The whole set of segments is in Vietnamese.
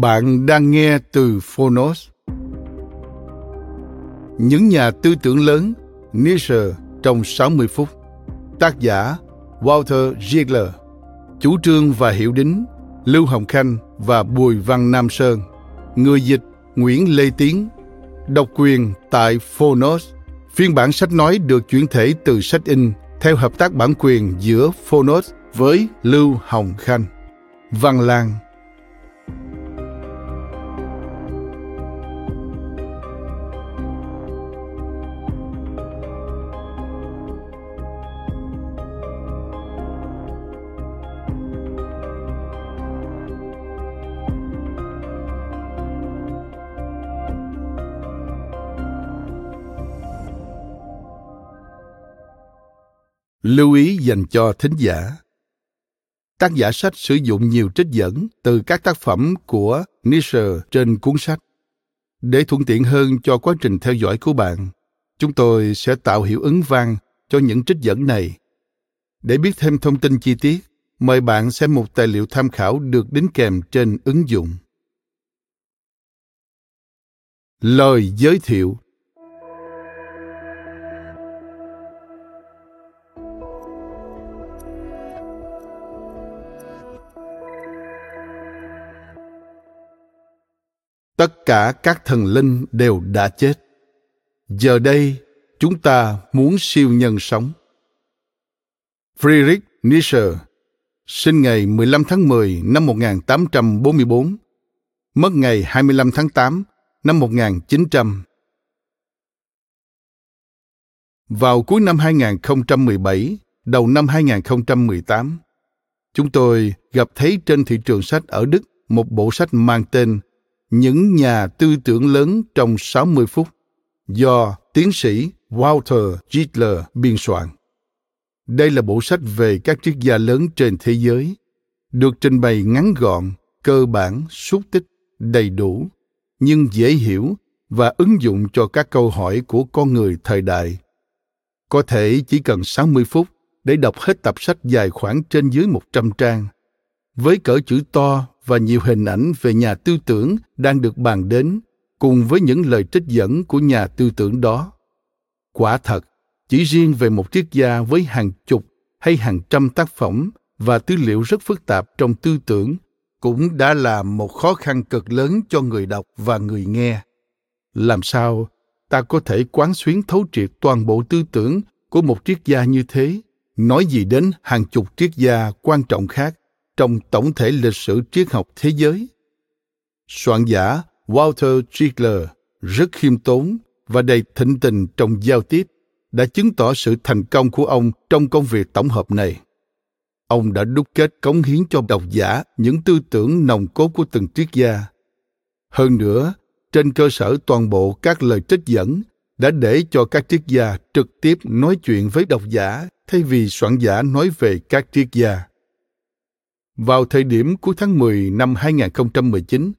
Bạn đang nghe từ Phonos. Những nhà tư tưởng lớn, Nietzsche trong 60 phút. Tác giả, Walter Ziegler. Chủ trương và hiệu đính, Lưu Hồng Khanh và Bùi Văn Nam Sơn. Người dịch, Nguyễn Lê Tiến. Độc quyền tại Phonos. Phiên bản sách nói được chuyển thể từ sách in theo hợp tác bản quyền giữa Phonos với Lưu Hồng Khanh. Văn Lang. Lưu ý dành cho thính giả. Tác giả sách sử dụng nhiều trích dẫn từ các tác phẩm của Nietzsche trên cuốn sách. Để thuận tiện hơn cho quá trình theo dõi của bạn, chúng tôi sẽ tạo hiệu ứng vang cho những trích dẫn này. Để biết thêm thông tin chi tiết, mời bạn xem một tài liệu tham khảo được đính kèm trên ứng dụng. Lời giới thiệu tất cả các thần linh đều đã chết giờ đây chúng ta muốn siêu nhân sống Friedrich Nietzsche sinh ngày 15 tháng 10 năm 1844, mất ngày 25 tháng 8 năm 1900. Vào cuối năm 2017, đầu năm 2018, chúng tôi gặp thấy trên thị trường sách ở Đức một bộ sách mang tên những nhà tư tưởng lớn trong 60 phút do tiến sĩ Walter Gittler biên soạn. Đây là bộ sách về các triết gia lớn trên thế giới, được trình bày ngắn gọn, cơ bản, xúc tích, đầy đủ, nhưng dễ hiểu và ứng dụng cho các câu hỏi của con người thời đại. Có thể chỉ cần 60 phút để đọc hết tập sách dài khoảng trên dưới 100 trang, với cỡ chữ to và nhiều hình ảnh về nhà tư tưởng đang được bàn đến cùng với những lời trích dẫn của nhà tư tưởng đó. Quả thật, chỉ riêng về một triết gia với hàng chục hay hàng trăm tác phẩm và tư liệu rất phức tạp trong tư tưởng cũng đã là một khó khăn cực lớn cho người đọc và người nghe. Làm sao ta có thể quán xuyến thấu triệt toàn bộ tư tưởng của một triết gia như thế? Nói gì đến hàng chục triết gia quan trọng khác? Trong tổng thể lịch sử triết học thế giới. Soạn giả Walter Ziegler rất khiêm tốn và đầy thịnh tình trong giao tiếp đã chứng tỏ sự thành công của ông trong công việc tổng hợp này. Ông đã đúc kết cống hiến cho độc giả những tư tưởng nồng cốt của từng triết gia. Hơn nữa, trên cơ sở toàn bộ các lời trích dẫn đã để cho các triết gia trực tiếp nói chuyện với độc giả thay vì soạn giả nói về các triết gia. Vào thời điểm cuối tháng 10 năm 2019,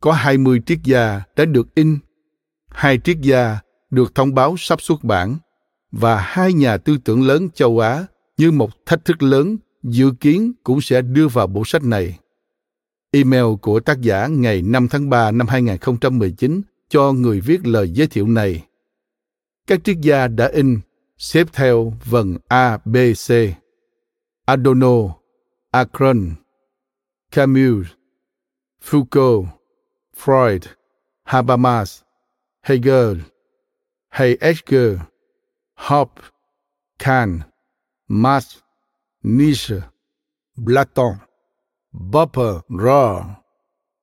có 20 triết gia đã được in, hai triết gia được thông báo sắp xuất bản và hai nhà tư tưởng lớn châu Á như một thách thức lớn dự kiến cũng sẽ đưa vào bộ sách này. Email của tác giả ngày 5 tháng 3 năm 2019 cho người viết lời giới thiệu này. Các triết gia đã in xếp theo vần A, B, C. Adorno, Akron, Camus, Foucault, Freud, Habermas, Hegel, Heidegger, Hobbes, Kant, Marx, Nietzsche, Platon, Popper, Rohr,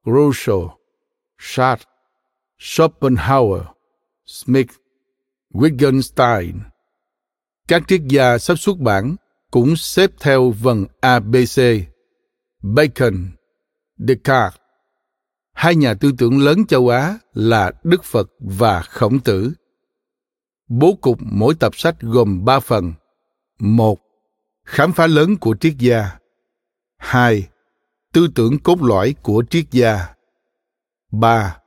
Rousseau, Sartre, Schopenhauer, Smith, Wittgenstein. Các triết gia sắp xuất bản cũng xếp theo vần ABC, Bacon, Descartes. Hai nhà tư tưởng lớn châu Á là Đức Phật và Khổng Tử. Bố cục mỗi tập sách gồm ba phần. Một, khám phá lớn của triết gia. Hai, tư tưởng cốt lõi của triết gia. Ba,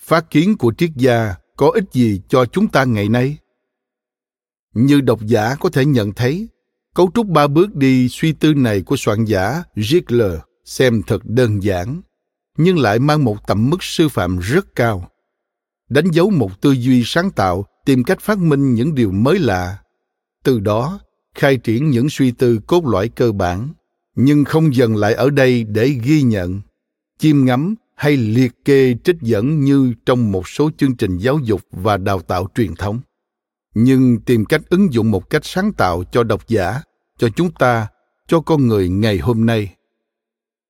phát kiến của triết gia có ích gì cho chúng ta ngày nay? Như độc giả có thể nhận thấy, cấu trúc ba bước đi suy tư này của soạn giả Ziegler xem thật đơn giản, nhưng lại mang một tầm mức sư phạm rất cao. Đánh dấu một tư duy sáng tạo tìm cách phát minh những điều mới lạ. Từ đó, khai triển những suy tư cốt lõi cơ bản, nhưng không dừng lại ở đây để ghi nhận, chiêm ngắm hay liệt kê trích dẫn như trong một số chương trình giáo dục và đào tạo truyền thống nhưng tìm cách ứng dụng một cách sáng tạo cho độc giả cho chúng ta cho con người ngày hôm nay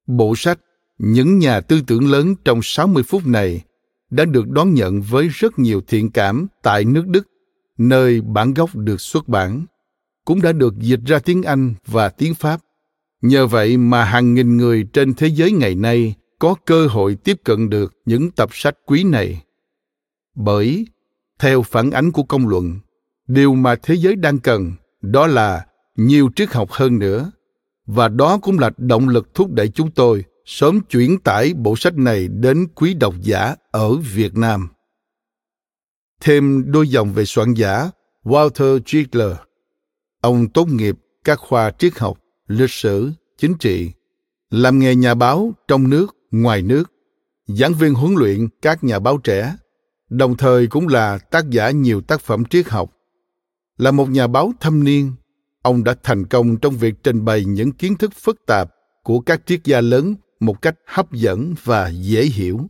bộ sách những nhà tư tưởng lớn trong 60 phút này đã được đón nhận với rất nhiều thiện cảm tại nước Đức, nơi bản gốc được xuất bản, cũng đã được dịch ra tiếng Anh và tiếng Pháp. Nhờ vậy mà hàng nghìn người trên thế giới ngày nay có cơ hội tiếp cận được những tập sách quý này. Bởi, theo phản ánh của công luận, điều mà thế giới đang cần đó là nhiều triết học hơn nữa và đó cũng là động lực thúc đẩy chúng tôi sớm chuyển tải bộ sách này đến quý độc giả ở Việt Nam. Thêm đôi dòng về soạn giả Walter Ziegler. Ông tốt nghiệp các khoa triết học, lịch sử, chính trị, làm nghề nhà báo trong nước, ngoài nước, giảng viên huấn luyện các nhà báo trẻ, đồng thời cũng là tác giả nhiều tác phẩm triết học. Là một nhà báo thâm niên, ông đã thành công trong việc trình bày những kiến thức phức tạp của các triết gia lớn một cách hấp dẫn và dễ hiểu.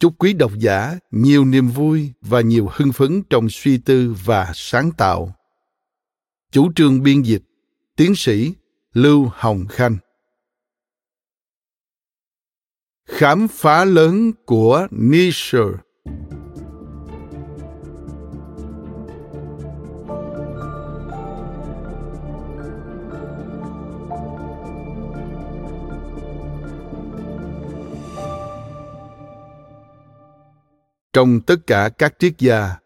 Chúc quý độc giả nhiều niềm vui và nhiều hưng phấn trong suy tư và sáng tạo. Chủ trương biên dịch, tiến sĩ Lưu Hồng Khanh Khám phá lớn của Nietzsche Trong tất cả các triết gia,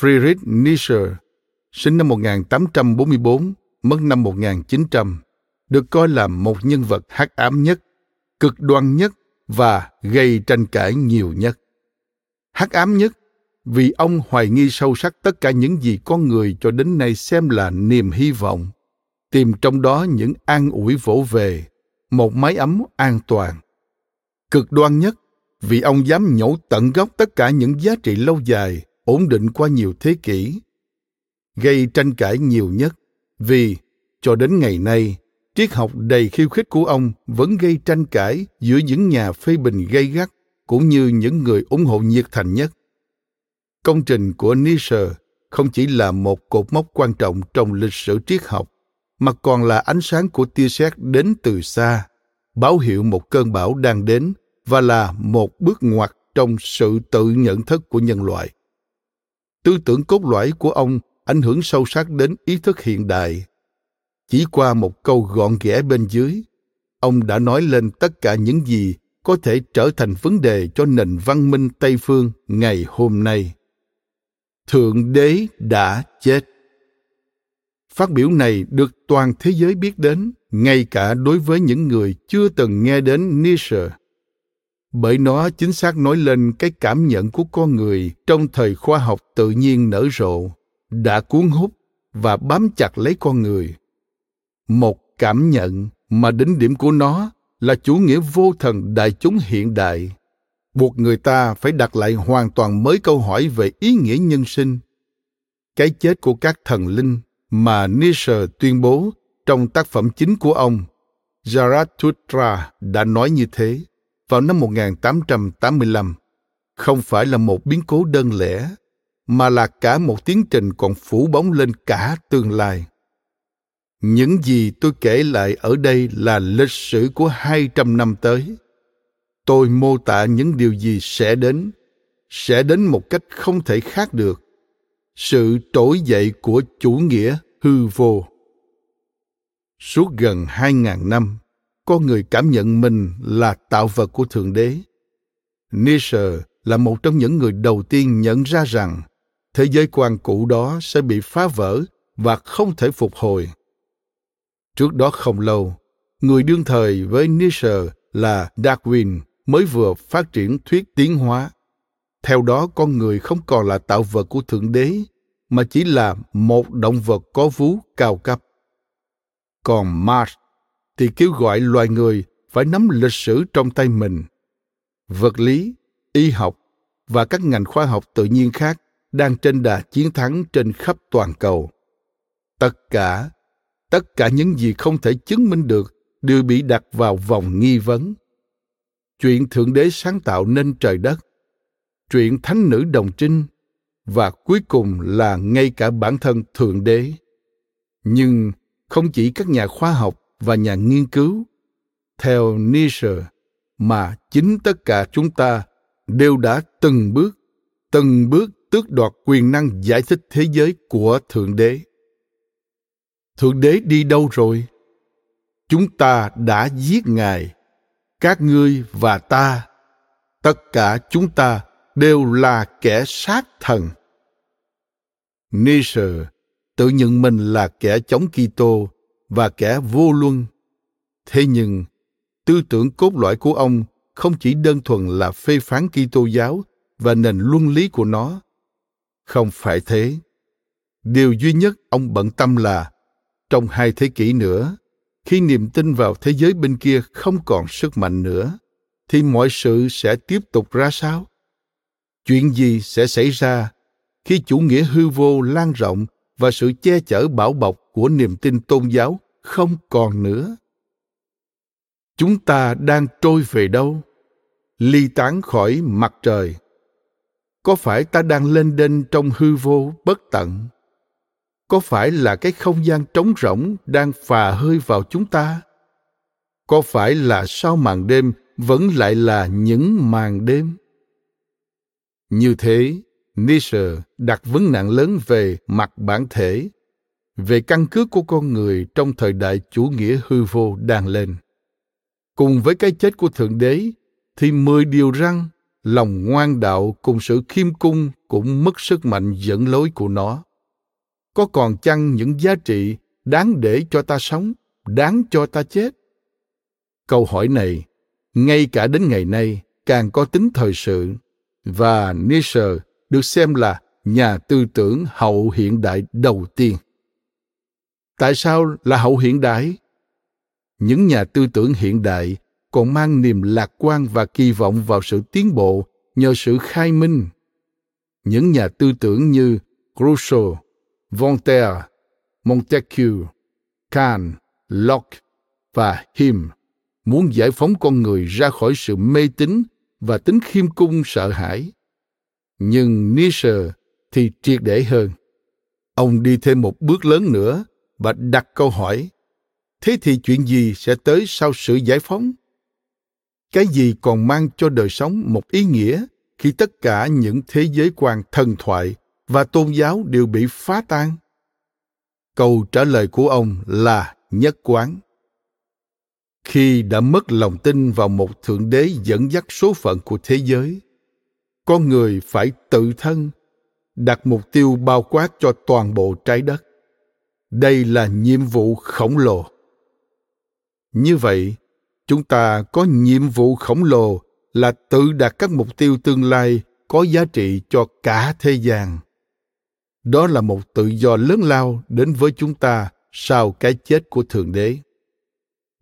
Friedrich Nietzsche, sinh năm 1844, mất năm 1900, được coi là một nhân vật hắc ám nhất, cực đoan nhất và gây tranh cãi nhiều nhất. Hắc ám nhất vì ông hoài nghi sâu sắc tất cả những gì con người cho đến nay xem là niềm hy vọng, tìm trong đó những an ủi vỗ về, một mái ấm an toàn. Cực đoan nhất vì ông dám nhổ tận gốc tất cả những giá trị lâu dài, ổn định qua nhiều thế kỷ, gây tranh cãi nhiều nhất. Vì, cho đến ngày nay, triết học đầy khiêu khích của ông vẫn gây tranh cãi giữa những nhà phê bình gay gắt cũng như những người ủng hộ nhiệt thành nhất. Công trình của nietzsche không chỉ là một cột mốc quan trọng trong lịch sử triết học, mà còn là ánh sáng của tia sét đến từ xa, báo hiệu một cơn bão đang đến và là một bước ngoặt trong sự tự nhận thức của nhân loại. Tư tưởng cốt lõi của ông ảnh hưởng sâu sắc đến ý thức hiện đại. Chỉ qua một câu gọn ghẽ bên dưới, ông đã nói lên tất cả những gì có thể trở thành vấn đề cho nền văn minh tây phương ngày hôm nay. Thượng đế đã chết. Phát biểu này được toàn thế giới biết đến, ngay cả đối với những người chưa từng nghe đến nietzsche bởi nó chính xác nói lên cái cảm nhận của con người trong thời khoa học tự nhiên nở rộ, đã cuốn hút và bám chặt lấy con người. Một cảm nhận mà đỉnh điểm của nó là chủ nghĩa vô thần đại chúng hiện đại. Buộc người ta phải đặt lại hoàn toàn mới câu hỏi về ý nghĩa nhân sinh. Cái chết của các thần linh mà Nietzsche tuyên bố trong tác phẩm chính của ông, Zarathustra đã nói như thế vào năm 1885 không phải là một biến cố đơn lẻ mà là cả một tiến trình còn phủ bóng lên cả tương lai. Những gì tôi kể lại ở đây là lịch sử của 200 năm tới. Tôi mô tả những điều gì sẽ đến, sẽ đến một cách không thể khác được. Sự trỗi dậy của chủ nghĩa hư vô. Suốt gần 2.000 năm, con người cảm nhận mình là tạo vật của Thượng Đế. Nietzsche là một trong những người đầu tiên nhận ra rằng thế giới quan cũ đó sẽ bị phá vỡ và không thể phục hồi. Trước đó không lâu, người đương thời với Nietzsche là Darwin mới vừa phát triển thuyết tiến hóa. Theo đó con người không còn là tạo vật của Thượng Đế, mà chỉ là một động vật có vú cao cấp. Còn Marx thì kêu gọi loài người phải nắm lịch sử trong tay mình. Vật lý, y học và các ngành khoa học tự nhiên khác đang trên đà chiến thắng trên khắp toàn cầu. Tất cả, tất cả những gì không thể chứng minh được đều bị đặt vào vòng nghi vấn. Chuyện Thượng Đế sáng tạo nên trời đất, chuyện Thánh nữ đồng trinh và cuối cùng là ngay cả bản thân Thượng Đế. Nhưng không chỉ các nhà khoa học và nhà nghiên cứu, theo Nietzsche, mà chính tất cả chúng ta đều đã từng bước, từng bước tước đoạt quyền năng giải thích thế giới của Thượng Đế. Thượng Đế đi đâu rồi? Chúng ta đã giết Ngài, các ngươi và ta, tất cả chúng ta đều là kẻ sát thần. Nietzsche tự nhận mình là kẻ chống Kitô và kẻ vô luân. Thế nhưng, tư tưởng cốt lõi của ông không chỉ đơn thuần là phê phán Kitô giáo và nền luân lý của nó. Không phải thế. Điều duy nhất ông bận tâm là trong hai thế kỷ nữa, khi niềm tin vào thế giới bên kia không còn sức mạnh nữa, thì mọi sự sẽ tiếp tục ra sao? Chuyện gì sẽ xảy ra khi chủ nghĩa hư vô lan rộng và sự che chở bảo bọc của niềm tin tôn giáo không còn nữa? Chúng ta đang trôi về đâu? ly tán khỏi mặt trời có phải ta đang lên đênh trong hư vô bất tận có phải là cái không gian trống rỗng đang phà hơi vào chúng ta có phải là sau màn đêm vẫn lại là những màn đêm như thế nietzsche đặt vấn nạn lớn về mặt bản thể về căn cứ của con người trong thời đại chủ nghĩa hư vô đang lên cùng với cái chết của thượng đế thì mười điều răng, lòng ngoan đạo cùng sự khiêm cung cũng mất sức mạnh dẫn lối của nó. Có còn chăng những giá trị đáng để cho ta sống, đáng cho ta chết? Câu hỏi này, ngay cả đến ngày nay, càng có tính thời sự, và Nietzsche được xem là nhà tư tưởng hậu hiện đại đầu tiên. Tại sao là hậu hiện đại? Những nhà tư tưởng hiện đại còn mang niềm lạc quan và kỳ vọng vào sự tiến bộ nhờ sự khai minh. Những nhà tư tưởng như Rousseau, Voltaire, Montesquieu, Kant, Locke và Hume muốn giải phóng con người ra khỏi sự mê tín và tính khiêm cung sợ hãi. Nhưng Nietzsche thì triệt để hơn. Ông đi thêm một bước lớn nữa và đặt câu hỏi, thế thì chuyện gì sẽ tới sau sự giải phóng? Cái gì còn mang cho đời sống một ý nghĩa khi tất cả những thế giới quan thần thoại và tôn giáo đều bị phá tan? Câu trả lời của ông là nhất quán. Khi đã mất lòng tin vào một thượng đế dẫn dắt số phận của thế giới con người phải tự thân, đặt mục tiêu bao quát cho toàn bộ trái đất. Đây là nhiệm vụ khổng lồ. Như vậy, chúng ta có nhiệm vụ khổng lồ là tự đặt các mục tiêu tương lai có giá trị cho cả thế gian. Đó là một tự do lớn lao đến với chúng ta sau cái chết của thượng đế.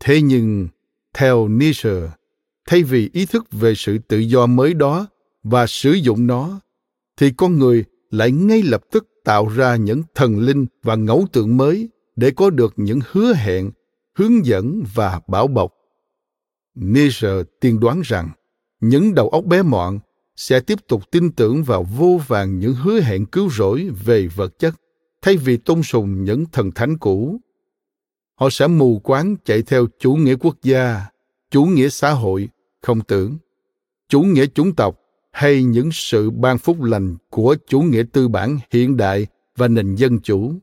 Thế nhưng, theo nietzsche, thay vì ý thức về sự tự do mới đó và sử dụng nó, thì con người lại ngay lập tức tạo ra những thần linh và ngẫu tượng mới để có được những hứa hẹn, hướng dẫn và bảo bọc. Nietzsche tiên đoán rằng những đầu óc bé mọn sẽ tiếp tục tin tưởng vào vô vàng những hứa hẹn cứu rỗi về vật chất thay vì tôn sùng những thần thánh cũ. Họ sẽ mù quáng chạy theo chủ nghĩa quốc gia, chủ nghĩa xã hội, không tưởng, chủ nghĩa chủng tộc hay những sự ban phúc lành của chủ nghĩa tư bản hiện đại và nền dân chủ.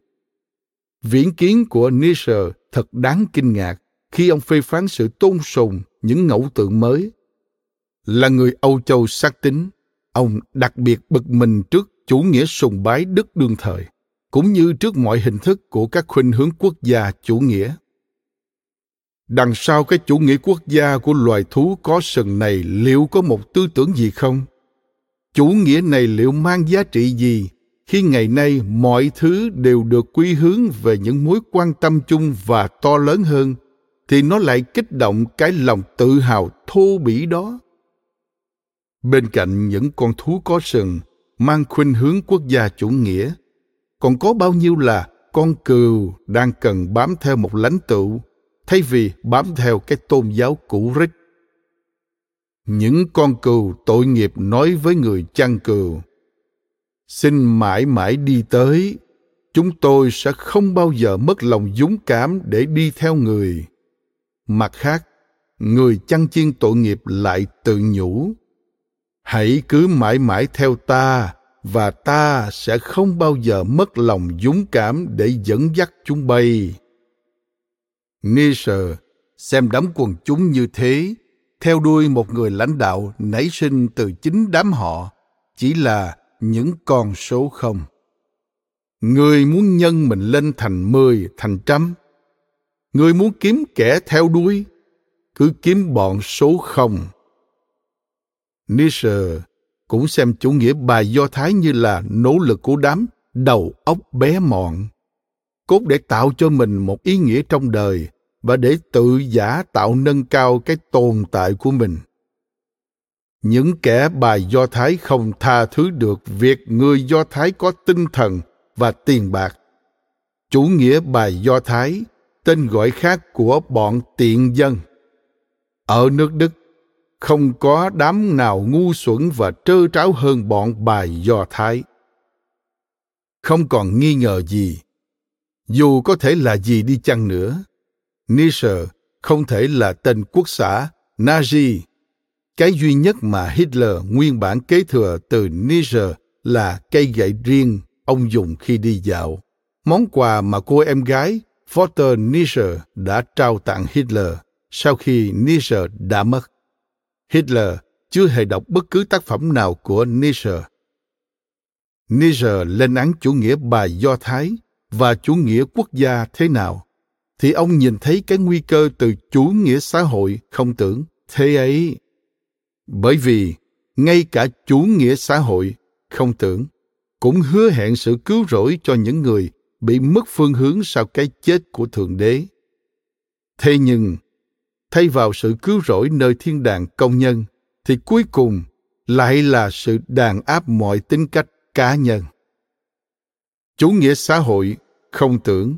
Viễn kiến của nietzsche thật đáng kinh ngạc khi ông phê phán sự tôn sùng những ngẫu tượng mới. Là người âu châu xác tính ông đặc biệt bực mình trước chủ nghĩa sùng bái đức đương thời, cũng như trước mọi hình thức của các khuynh hướng quốc gia chủ nghĩa. Đằng sau cái chủ nghĩa quốc gia của loài thú có sừng này liệu có một tư tưởng gì không? Chủ nghĩa này liệu mang giá trị gì? Khi ngày nay, mọi thứ đều được quy hướng về những mối quan tâm chung và to lớn hơn, thì nó lại kích động cái lòng tự hào thô bỉ đó. Bên cạnh những con thú có sừng, mang khuynh hướng quốc gia chủ nghĩa, còn có bao nhiêu là con cừu đang cần bám theo một lãnh tụ, thay vì bám theo cái tôn giáo cũ rích? Những con cừu tội nghiệp nói với người chăn cừu. Xin mãi mãi đi tới, chúng tôi sẽ không bao giờ mất lòng dũng cảm để đi theo người. Mặt khác, người chăn chiên tội nghiệp lại tự nhủ, hãy cứ mãi mãi theo ta, và ta sẽ không bao giờ mất lòng dũng cảm để dẫn dắt chúng bay. Nietzsche xem đám quần chúng như thế theo đuôi một người lãnh đạo nảy sinh từ chính đám họ chỉ là những con số không. Người muốn nhân mình lên thành mười, thành trăm. Người muốn kiếm kẻ theo đuôi, cứ kiếm bọn số không. Nietzsche cũng xem chủ nghĩa bài Do Thái như là nỗ lực của đám đầu óc bé mọn, cốt để tạo cho mình một ý nghĩa trong đời và để tự giả tạo nâng cao cái tồn tại của mình. Những kẻ bài do thái không tha thứ được việc người do thái có tinh thần và tiền bạc. Chủ nghĩa bài do thái, tên gọi khác của bọn tiện dân. Ở nước đức, không có đám nào ngu xuẩn và trơ tráo hơn bọn bài do thái. Không còn nghi ngờ gì. Dù có thể là gì đi chăng nữa Nietzsche không thể là tên quốc xã Nazi. Cái duy nhất mà Hitler nguyên bản kế thừa từ Nietzsche là cây gậy riêng ông dùng khi đi dạo. Món quà mà cô em gái Walter Nietzsche đã trao tặng Hitler sau khi Nietzsche đã mất. Hitler chưa hề đọc bất cứ tác phẩm nào của Nietzsche. Nietzsche lên án chủ nghĩa bài Do Thái và chủ nghĩa quốc gia thế nào thì ông nhìn thấy cái nguy cơ từ chủ nghĩa xã hội không tưởng thế ấy. Bởi vì, ngay cả chủ nghĩa xã hội không tưởng, cũng hứa hẹn sự cứu rỗi cho những người bị mất phương hướng sau cái chết của thượng đế. Thế nhưng, thay vào sự cứu rỗi nơi thiên đàng công nhân, thì cuối cùng lại là sự đàn áp mọi tính cách cá nhân. Chủ nghĩa xã hội không tưởng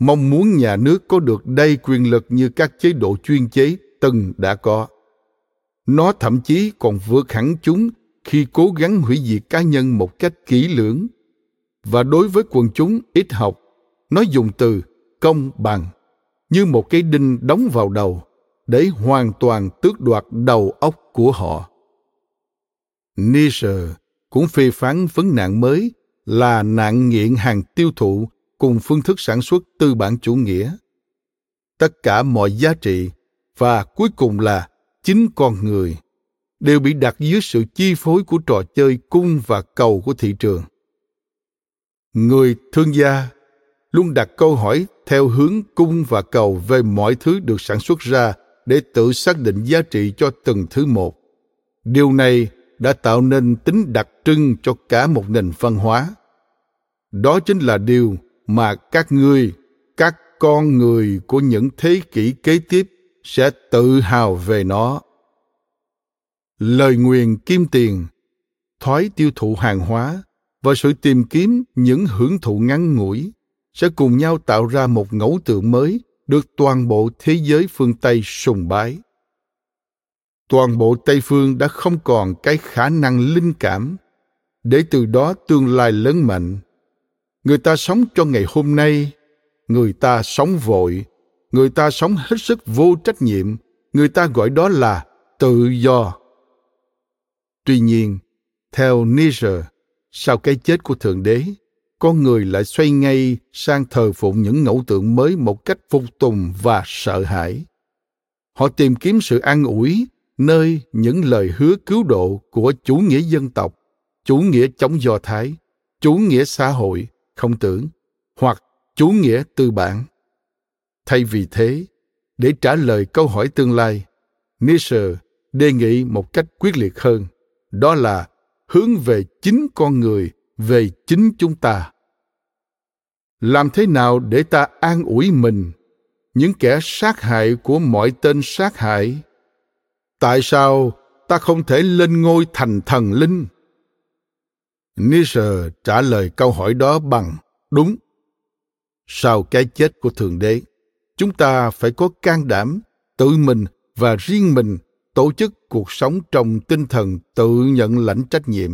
mong muốn nhà nước có được đầy quyền lực như các chế độ chuyên chế từng đã có. Nó thậm chí còn vượt hẳn chúng khi cố gắng hủy diệt cá nhân một cách kỹ lưỡng. Và đối với quần chúng, ít học, nó dùng từ công bằng như một cái đinh đóng vào đầu để hoàn toàn tước đoạt đầu óc của họ. Nietzsche cũng phê phán vấn nạn mới là nạn nghiện hàng tiêu thụ cùng phương thức sản xuất tư bản chủ nghĩa. Tất cả mọi giá trị, và cuối cùng là chính con người, đều bị đặt dưới sự chi phối của trò chơi cung và cầu của thị trường. Người thương gia luôn đặt câu hỏi theo hướng cung và cầu về mọi thứ được sản xuất ra để tự xác định giá trị cho từng thứ một. Điều này đã tạo nên tính đặc trưng cho cả một nền văn hóa. Đó chính là điều mà các ngươi, các con người của những thế kỷ kế tiếp sẽ tự hào về nó. Lời nguyền kim tiền, thói tiêu thụ hàng hóa và sự tìm kiếm những hưởng thụ ngắn ngủi sẽ cùng nhau tạo ra một ngẫu tượng mới được toàn bộ thế giới phương tây sùng bái. Toàn bộ tây phương đã không còn cái khả năng linh cảm để từ đó tương lai lớn mạnh người ta sống cho ngày hôm nay, người ta sống vội, người ta sống hết sức vô trách nhiệm, người ta gọi đó là tự do. Tuy nhiên, theo nietzsche, sau cái chết của thượng đế, con người lại xoay ngay sang thờ phụng những ngẫu tượng mới một cách phục tùng và sợ hãi. Họ tìm kiếm sự an ủi nơi những lời hứa cứu độ của chủ nghĩa dân tộc, chủ nghĩa chống do thái, chủ nghĩa xã hội không tưởng, hoặc chủ nghĩa tư bản. Thay vì thế, để trả lời câu hỏi tương lai, nietzsche đề nghị một cách quyết liệt hơn, đó là hướng về chính con người, về chính chúng ta. Làm thế nào để ta an ủi mình, những kẻ sát hại của mọi tên sát hại? Tại sao ta không thể lên ngôi thành thần linh? Nietzsche trả lời câu hỏi đó bằng, đúng. Sau cái chết của thượng đế, chúng ta phải có can đảm tự mình và riêng mình tổ chức cuộc sống trong tinh thần tự nhận lãnh trách nhiệm.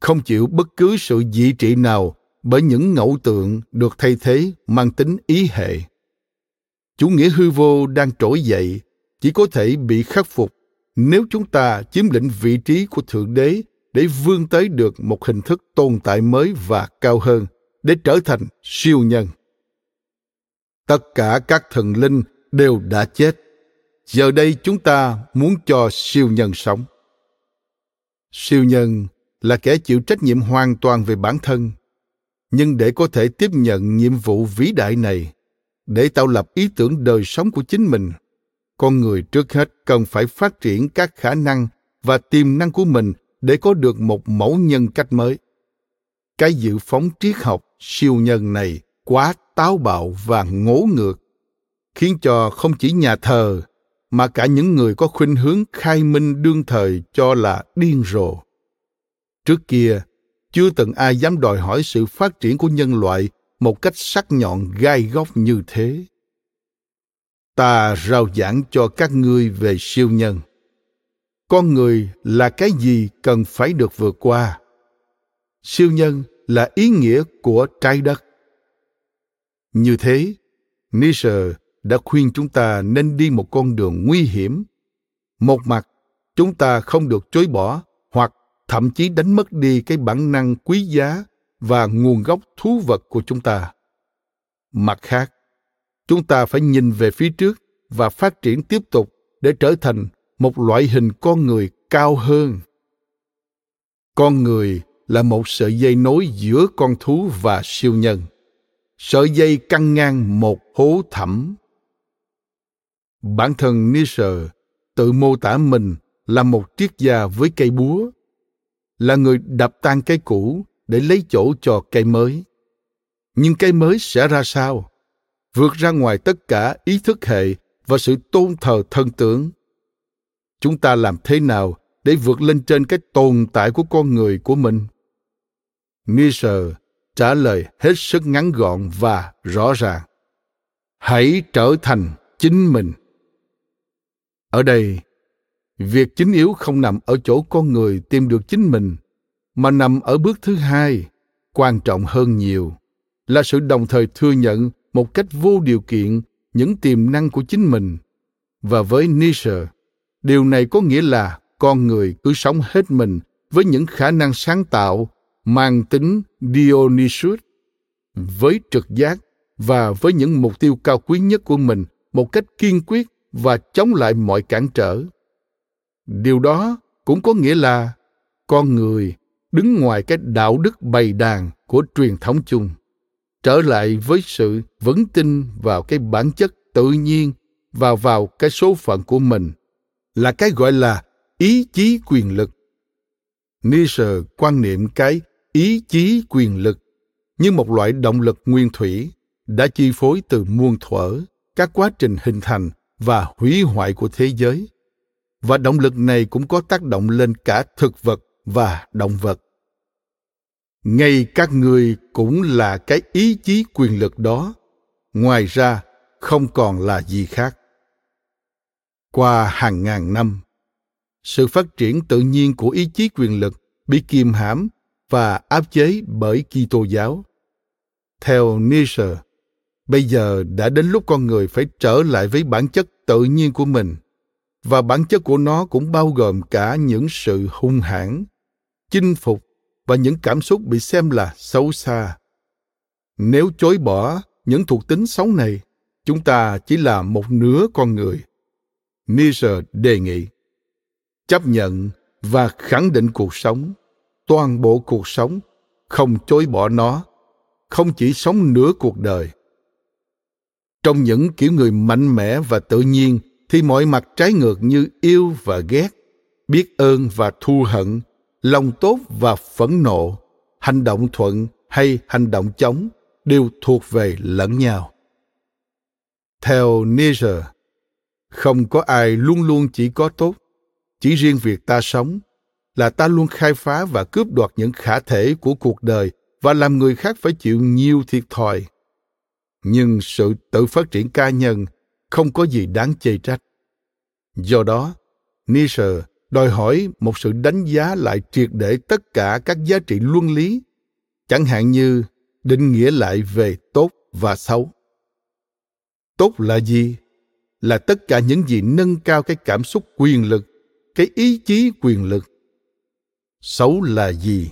Không chịu bất cứ sự dị trị nào bởi những ngẫu tượng được thay thế mang tính ý hệ. Chủ nghĩa hư vô đang trỗi dậy, chỉ có thể bị khắc phục nếu chúng ta chiếm lĩnh vị trí của thượng đế để vươn tới được một hình thức tồn tại mới và cao hơn, để trở thành siêu nhân. Tất cả các thần linh đều đã chết. Giờ đây chúng ta muốn cho siêu nhân sống. Siêu nhân là kẻ chịu trách nhiệm hoàn toàn về bản thân. Nhưng để có thể tiếp nhận nhiệm vụ vĩ đại này, để tạo lập ý tưởng đời sống của chính mình, con người trước hết cần phải phát triển các khả năng và tiềm năng của mình để có được một mẫu nhân cách mới. Cái dự phóng triết học siêu nhân này quá táo bạo và ngố ngược, khiến cho không chỉ nhà thờ mà cả những người có khuynh hướng khai minh đương thời cho là điên rồ. Trước kia, chưa từng ai dám đòi hỏi sự phát triển của nhân loại một cách sắc nhọn gai góc như thế. Ta rao giảng cho các ngươi về siêu nhân con người là cái gì cần phải được vượt qua? Siêu nhân là ý nghĩa của trái đất. Như thế, nietzsche đã khuyên chúng ta nên đi một con đường nguy hiểm. Một mặt, chúng ta không được chối bỏ hoặc thậm chí đánh mất đi cái bản năng quý giá và nguồn gốc thú vật của chúng ta. Mặt khác, chúng ta phải nhìn về phía trước và phát triển tiếp tục để trở thành một loại hình con người cao hơn. Con người là một sợi dây nối giữa con thú và siêu nhân. Sợi dây căng ngang một hố thẳm. Bản thân nietzsche tự mô tả mình là một triết gia với cây búa, là người đập tan cây cũ để lấy chỗ cho cây mới. Nhưng cây mới sẽ ra sao? Vượt ra ngoài tất cả ý thức hệ và sự tôn thờ thân tưởng chúng ta làm thế nào để vượt lên trên cái tồn tại của con người của mình? Nietzsche trả lời hết sức ngắn gọn và rõ ràng. Hãy trở thành chính mình. Ở đây, việc chính yếu không nằm ở chỗ con người tìm được chính mình, mà nằm ở bước thứ hai, quan trọng hơn nhiều, là sự đồng thời thừa nhận một cách vô điều kiện những tiềm năng của chính mình. Và với nietzsche điều này có nghĩa là con người cứ sống hết mình với những khả năng sáng tạo, mang tính dionysus, với trực giác và với những mục tiêu cao quý nhất của mình một cách kiên quyết và chống lại mọi cản trở. Điều đó cũng có nghĩa là con người đứng ngoài cái đạo đức bày đàn của truyền thống chung, trở lại với sự vững tin vào cái bản chất tự nhiên và vào cái số phận của mình là cái gọi là ý chí quyền lực. Nietzsche quan niệm cái ý chí quyền lực như một loại động lực nguyên thủy đã chi phối từ muôn thuở, các quá trình hình thành và hủy hoại của thế giới. Và động lực này cũng có tác động lên cả thực vật và động vật. Ngay các người cũng là cái ý chí quyền lực đó, ngoài ra không còn là gì khác qua hàng ngàn năm sự phát triển tự nhiên của ý chí quyền lực bị kiềm hãm và áp chế bởi Kitô giáo. Theo Nietzsche, bây giờ đã đến lúc con người phải trở lại với bản chất tự nhiên của mình và bản chất của nó cũng bao gồm cả những sự hung hãn, chinh phục và những cảm xúc bị xem là xấu xa. Nếu chối bỏ những thuộc tính xấu này, chúng ta chỉ là một nửa con người. Nietzsche đề nghị chấp nhận và khẳng định cuộc sống toàn bộ cuộc sống không chối bỏ nó không chỉ sống nửa cuộc đời. Trong những kiểu người mạnh mẽ và tự nhiên thì mọi mặt trái ngược như yêu và ghét biết ơn và thù hận lòng tốt và phẫn nộ hành động thuận hay hành động chống đều thuộc về lẫn nhau. Theo Nietzsche, không có ai luôn luôn chỉ có tốt. Chỉ riêng việc ta sống là ta luôn khai phá và cướp đoạt những khả thể của cuộc đời và làm người khác phải chịu nhiều thiệt thòi. Nhưng sự tự phát triển cá nhân không có gì đáng chê trách. Do đó, nietzsche đòi hỏi một sự đánh giá lại triệt để tất cả các giá trị luân lý, chẳng hạn như định nghĩa lại về tốt và xấu. Tốt là gì? Là tất cả những gì nâng cao cái cảm xúc quyền lực, cái ý chí quyền lực. Xấu là gì?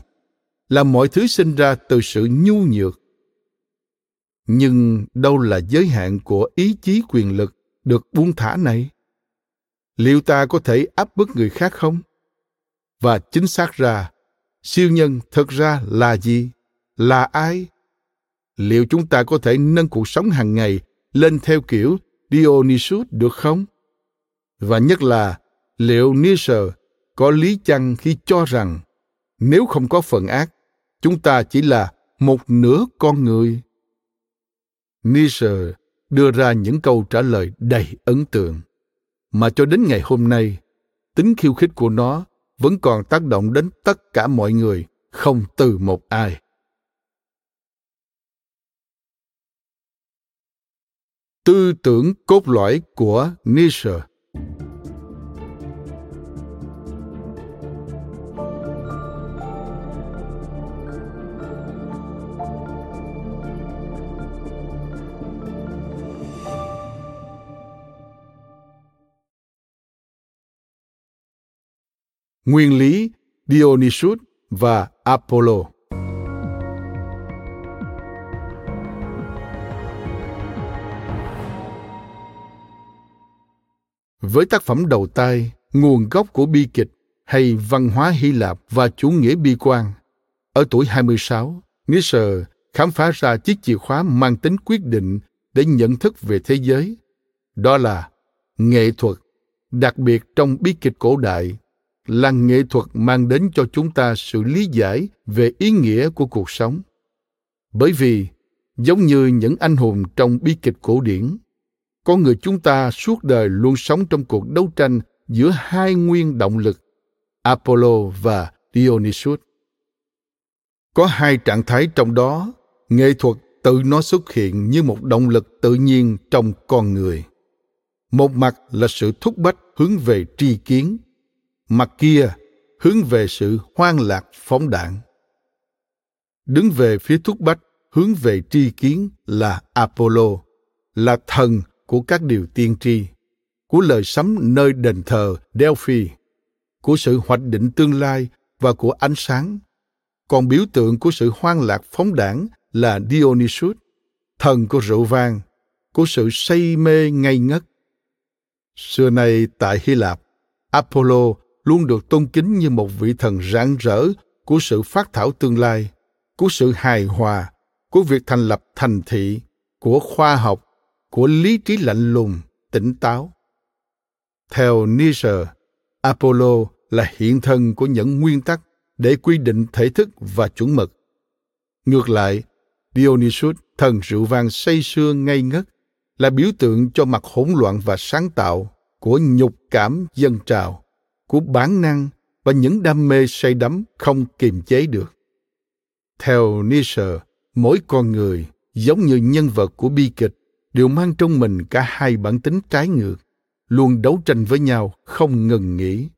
Là mọi thứ sinh ra từ sự nhu nhược. Nhưng đâu là giới hạn của ý chí quyền lực được buông thả này? Liệu ta có thể áp bức người khác không? Và chính xác ra, siêu nhân thật ra là gì? Là ai? Liệu chúng ta có thể nâng cuộc sống hàng ngày lên theo kiểu dionysus được không và nhất là liệu Nietzsche có lý chăng khi cho rằng nếu không có phần ác, chúng ta chỉ là một nửa con người? Nietzsche đưa ra những câu trả lời đầy ấn tượng, mà cho đến ngày hôm nay, tính khiêu khích của nó vẫn còn tác động đến tất cả mọi người, không từ một ai. Tư tưởng cốt lõi của Nietzsche nguyên lý Dionysus và Apollo. Với tác phẩm đầu tay, nguồn gốc của bi kịch hay văn hóa Hy Lạp và chủ nghĩa bi quan, ở tuổi 26, Nietzsche khám phá ra chiếc chìa khóa mang tính quyết định để nhận thức về thế giới. Đó là nghệ thuật, đặc biệt trong bi kịch cổ đại là nghệ thuật mang đến cho chúng ta sự lý giải về ý nghĩa của cuộc sống bởi vì giống như những anh hùng trong bi kịch cổ điển con người chúng ta suốt đời luôn sống trong cuộc đấu tranh giữa hai nguyên động lực, apollo và dionysus. Có hai trạng thái trong đó, nghệ thuật tự nó xuất hiện như một động lực tự nhiên trong con người. Một mặt là sự thúc bách hướng về tri kiến, mặt kia hướng về sự hoang lạc phóng đạn đứng về phía thúc bách hướng về tri kiến là apollo, là thần của các điều tiên tri, của lời sấm nơi đền thờ delphi, của sự hoạch định tương lai và của ánh sáng. Còn biểu tượng của sự hoang lạc phóng đảng là dionysus, thần của rượu vang, của sự say mê ngây ngất. Xưa nay tại hy lạp, apollo luôn được tôn kính như một vị thần rạng rỡ của sự phát thảo tương lai, của sự hài hòa, của việc thành lập thành thị, của khoa học của lý trí lạnh lùng tỉnh táo. Theo nietzsche apollo là hiện thân của những nguyên tắc để quy định thể thức và chuẩn mực. Ngược lại dionysus thần rượu vang say sưa ngây ngất là biểu tượng cho mặt hỗn loạn và sáng tạo của nhục cảm dân trào của bản năng và những đam mê say đắm không kiềm chế được. Theo Nietzsche, mỗi con người giống như nhân vật của bi kịch đều mang trong mình cả hai bản tính trái ngược, luôn đấu tranh với nhau, không ngừng nghỉ.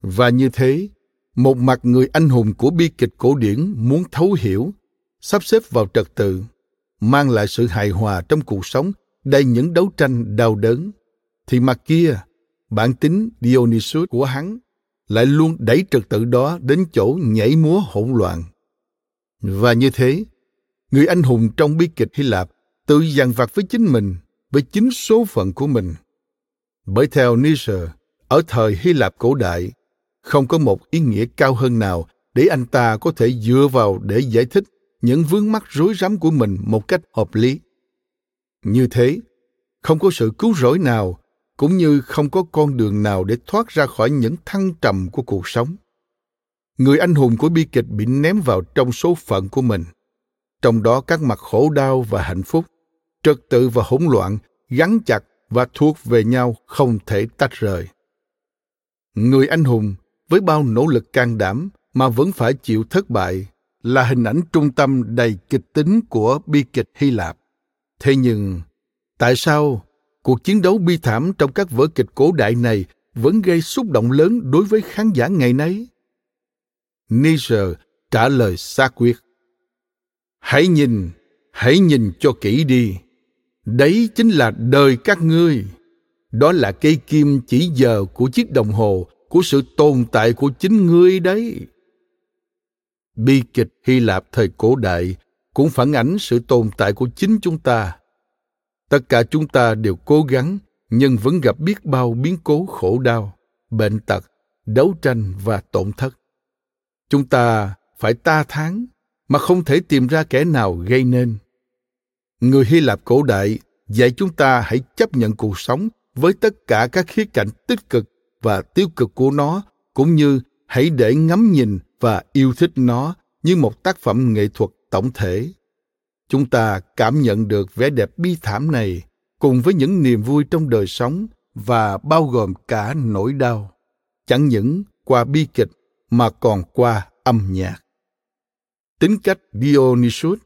Và như thế, một mặt người anh hùng của bi kịch cổ điển muốn thấu hiểu, sắp xếp vào trật tự, mang lại sự hài hòa trong cuộc sống, đầy những đấu tranh đau đớn, thì mặt kia, bản tính dionysus của hắn lại luôn đẩy trật tự đó đến chỗ nhảy múa hỗn loạn. Và như thế, người anh hùng trong bi kịch hy lạp tự dằn vặt với chính mình với chính số phận của mình bởi theo Nietzsche, ở thời Hy Lạp cổ đại, không có một ý nghĩa cao hơn nào để anh ta có thể dựa vào để giải thích những vướng mắc rối rắm của mình một cách hợp lý. Như thế, không có sự cứu rỗi nào cũng như không có con đường nào để thoát ra khỏi những thăng trầm của cuộc sống. Người anh hùng của bi kịch bị ném vào trong số phận của mình. Trong đó các mặt khổ đau và hạnh phúc, trật tự và hỗn loạn gắn chặt và thuộc về nhau không thể tách rời. Người anh hùng với bao nỗ lực can đảm mà vẫn phải chịu thất bại là hình ảnh trung tâm đầy kịch tính của bi kịch Hy Lạp. Thế nhưng, tại sao cuộc chiến đấu bi thảm trong các vở kịch cổ đại này vẫn gây xúc động lớn đối với khán giả ngày nay? Nietzsche trả lời xác quyết. Hãy nhìn, hãy nhìn cho kỹ đi đấy chính là đời các ngươi. Đó là cây kim chỉ giờ của chiếc đồng hồ, của sự tồn tại của chính ngươi đấy. Bi kịch hy lạp thời cổ đại cũng phản ánh sự tồn tại của chính chúng ta. Tất cả chúng ta đều cố gắng, nhưng vẫn gặp biết bao biến cố khổ đau, bệnh tật, đấu tranh và tổn thất. Chúng ta phải ta thán, mà không thể tìm ra kẻ nào gây nên người hy lạp cổ đại, dạy chúng ta hãy chấp nhận cuộc sống với tất cả các khía cạnh tích cực và tiêu cực của nó, cũng như hãy để ngắm nhìn và yêu thích nó như một tác phẩm nghệ thuật tổng thể. Chúng ta cảm nhận được vẻ đẹp bi thảm này cùng với những niềm vui trong đời sống và bao gồm cả nỗi đau, chẳng những qua bi kịch mà còn qua âm nhạc. Tính cách dionysus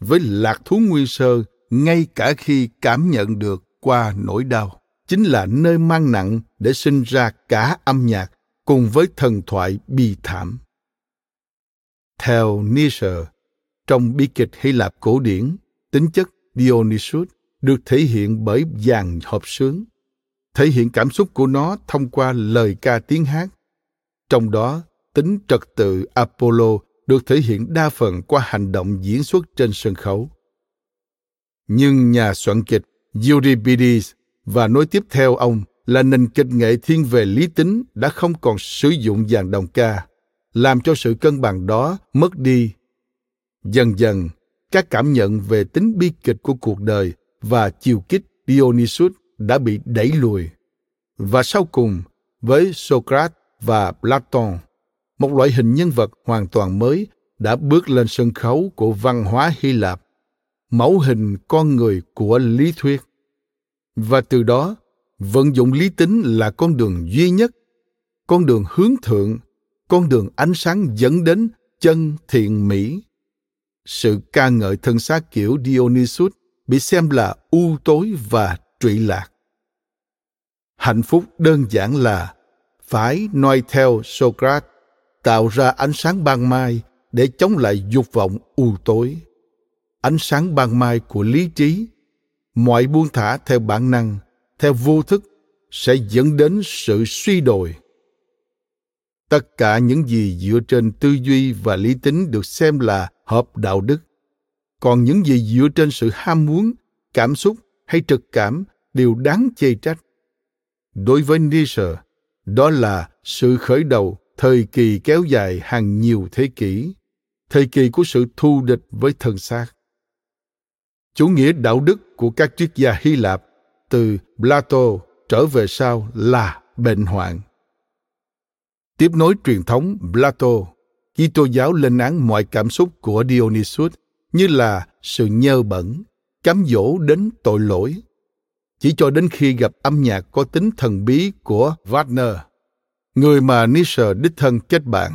với lạc thú nguyên sơ ngay cả khi cảm nhận được qua nỗi đau chính là nơi mang nặng để sinh ra cả âm nhạc cùng với thần thoại bi thảm theo Nietzsche, trong bi kịch Hy Lạp cổ điển, tính chất Dionysus được thể hiện bởi dàn hợp sướng, thể hiện cảm xúc của nó thông qua lời ca tiếng hát. Trong đó, tính trật tự Apollo được thể hiện đa phần qua hành động diễn xuất trên sân khấu. Nhưng nhà soạn kịch Euripides và nối tiếp theo ông là nền kịch nghệ thiên về lý tính đã không còn sử dụng dàn đồng ca, làm cho sự cân bằng đó mất đi. Dần dần, các cảm nhận về tính bi kịch của cuộc đời và chiều kích Dionysus đã bị đẩy lùi. Và sau cùng, với Socrates và Platon, một loại hình nhân vật hoàn toàn mới đã bước lên sân khấu của văn hóa Hy Lạp, mẫu hình con người của lý thuyết. Và từ đó, vận dụng lý tính là con đường duy nhất, con đường hướng thượng, con đường ánh sáng dẫn đến chân thiện mỹ. Sự ca ngợi thân xác kiểu dionysus bị xem là u tối và trụy lạc. Hạnh phúc đơn giản là phải noi theo socrates tạo ra ánh sáng ban mai để chống lại dục vọng u tối. Ánh sáng ban mai của lý trí, mọi buông thả theo bản năng, theo vô thức sẽ dẫn đến sự suy đồi. Tất cả những gì dựa trên tư duy và lý tính được xem là hợp đạo đức. Còn những gì dựa trên sự ham muốn, cảm xúc hay trực cảm đều đáng chê trách. Đối với Nietzsche, đó là sự khởi đầu thời kỳ kéo dài hàng nhiều thế kỷ thời kỳ của sự thù địch với thân xác chủ nghĩa đạo đức của các triết gia Hy Lạp từ Plato trở về sau là bệnh hoạn. Tiếp nối truyền thống Plato, Kitô giáo lên án mọi cảm xúc của Dionysus như là sự nhơ bẩn, cám dỗ đến tội lỗi. chỉ cho đến khi gặp âm nhạc có tính thần bí của Wagner, người mà Nietzsche đích thân kết bạn.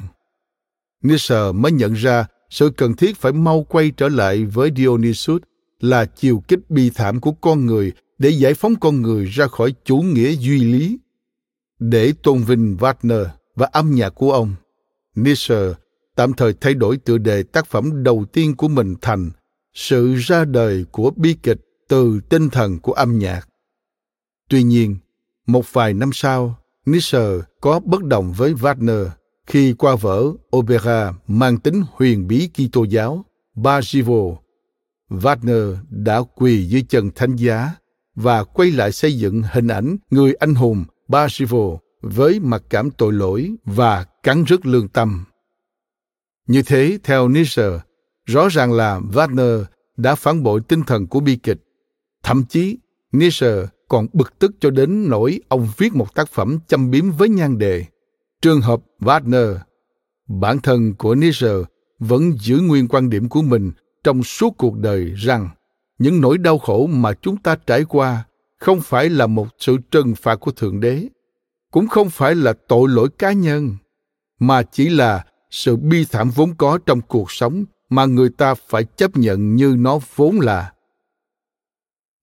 Nietzsche mới nhận ra sự cần thiết phải mau quay trở lại với Dionysus là chiều kích bi thảm của con người để giải phóng con người ra khỏi chủ nghĩa duy lý. Để tôn vinh Wagner và âm nhạc của ông, Nietzsche tạm thời thay đổi tựa đề tác phẩm đầu tiên của mình thành sự ra đời của bi kịch từ tinh thần của âm nhạc. Tuy nhiên, một vài năm sau, Nietzsche có bất đồng với Wagner khi qua vở opera mang tính huyền bí Kitô giáo Bajivo. Wagner đã quỳ dưới chân thánh giá và quay lại xây dựng hình ảnh người anh hùng Bajivo với mặc cảm tội lỗi và cắn rứt lương tâm. Như thế, theo Nietzsche, rõ ràng là Wagner đã phản bội tinh thần của bi kịch. Thậm chí, Nietzsche còn bực tức cho đến nỗi ông viết một tác phẩm châm biếm với nhan đề Trường hợp Wagner. Bản thân của Nietzsche vẫn giữ nguyên quan điểm của mình trong suốt cuộc đời rằng những nỗi đau khổ mà chúng ta trải qua không phải là một sự trừng phạt của thượng đế, cũng không phải là tội lỗi cá nhân, mà chỉ là sự bi thảm vốn có trong cuộc sống mà người ta phải chấp nhận như nó vốn là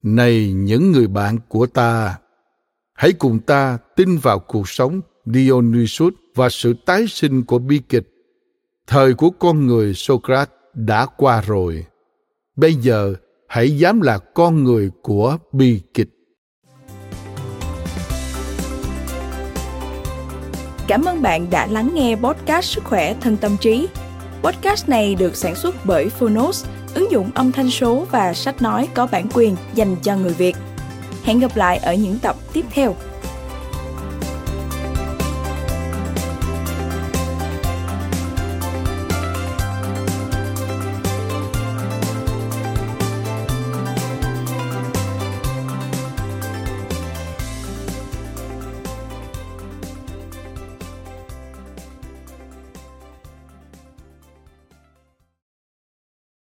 này những người bạn của ta hãy cùng ta tin vào cuộc sống dionysus và sự tái sinh của bi kịch. Thời của con người socrates đã qua rồi. Bây giờ hãy dám là con người của bi kịch. Cảm ơn bạn đã lắng nghe podcast Sức khỏe thân tâm trí. Podcast này được sản xuất bởi Phonos, ứng dụng âm thanh số và sách nói có bản quyền dành cho người Việt. Hẹn gặp lại ở những tập tiếp theo.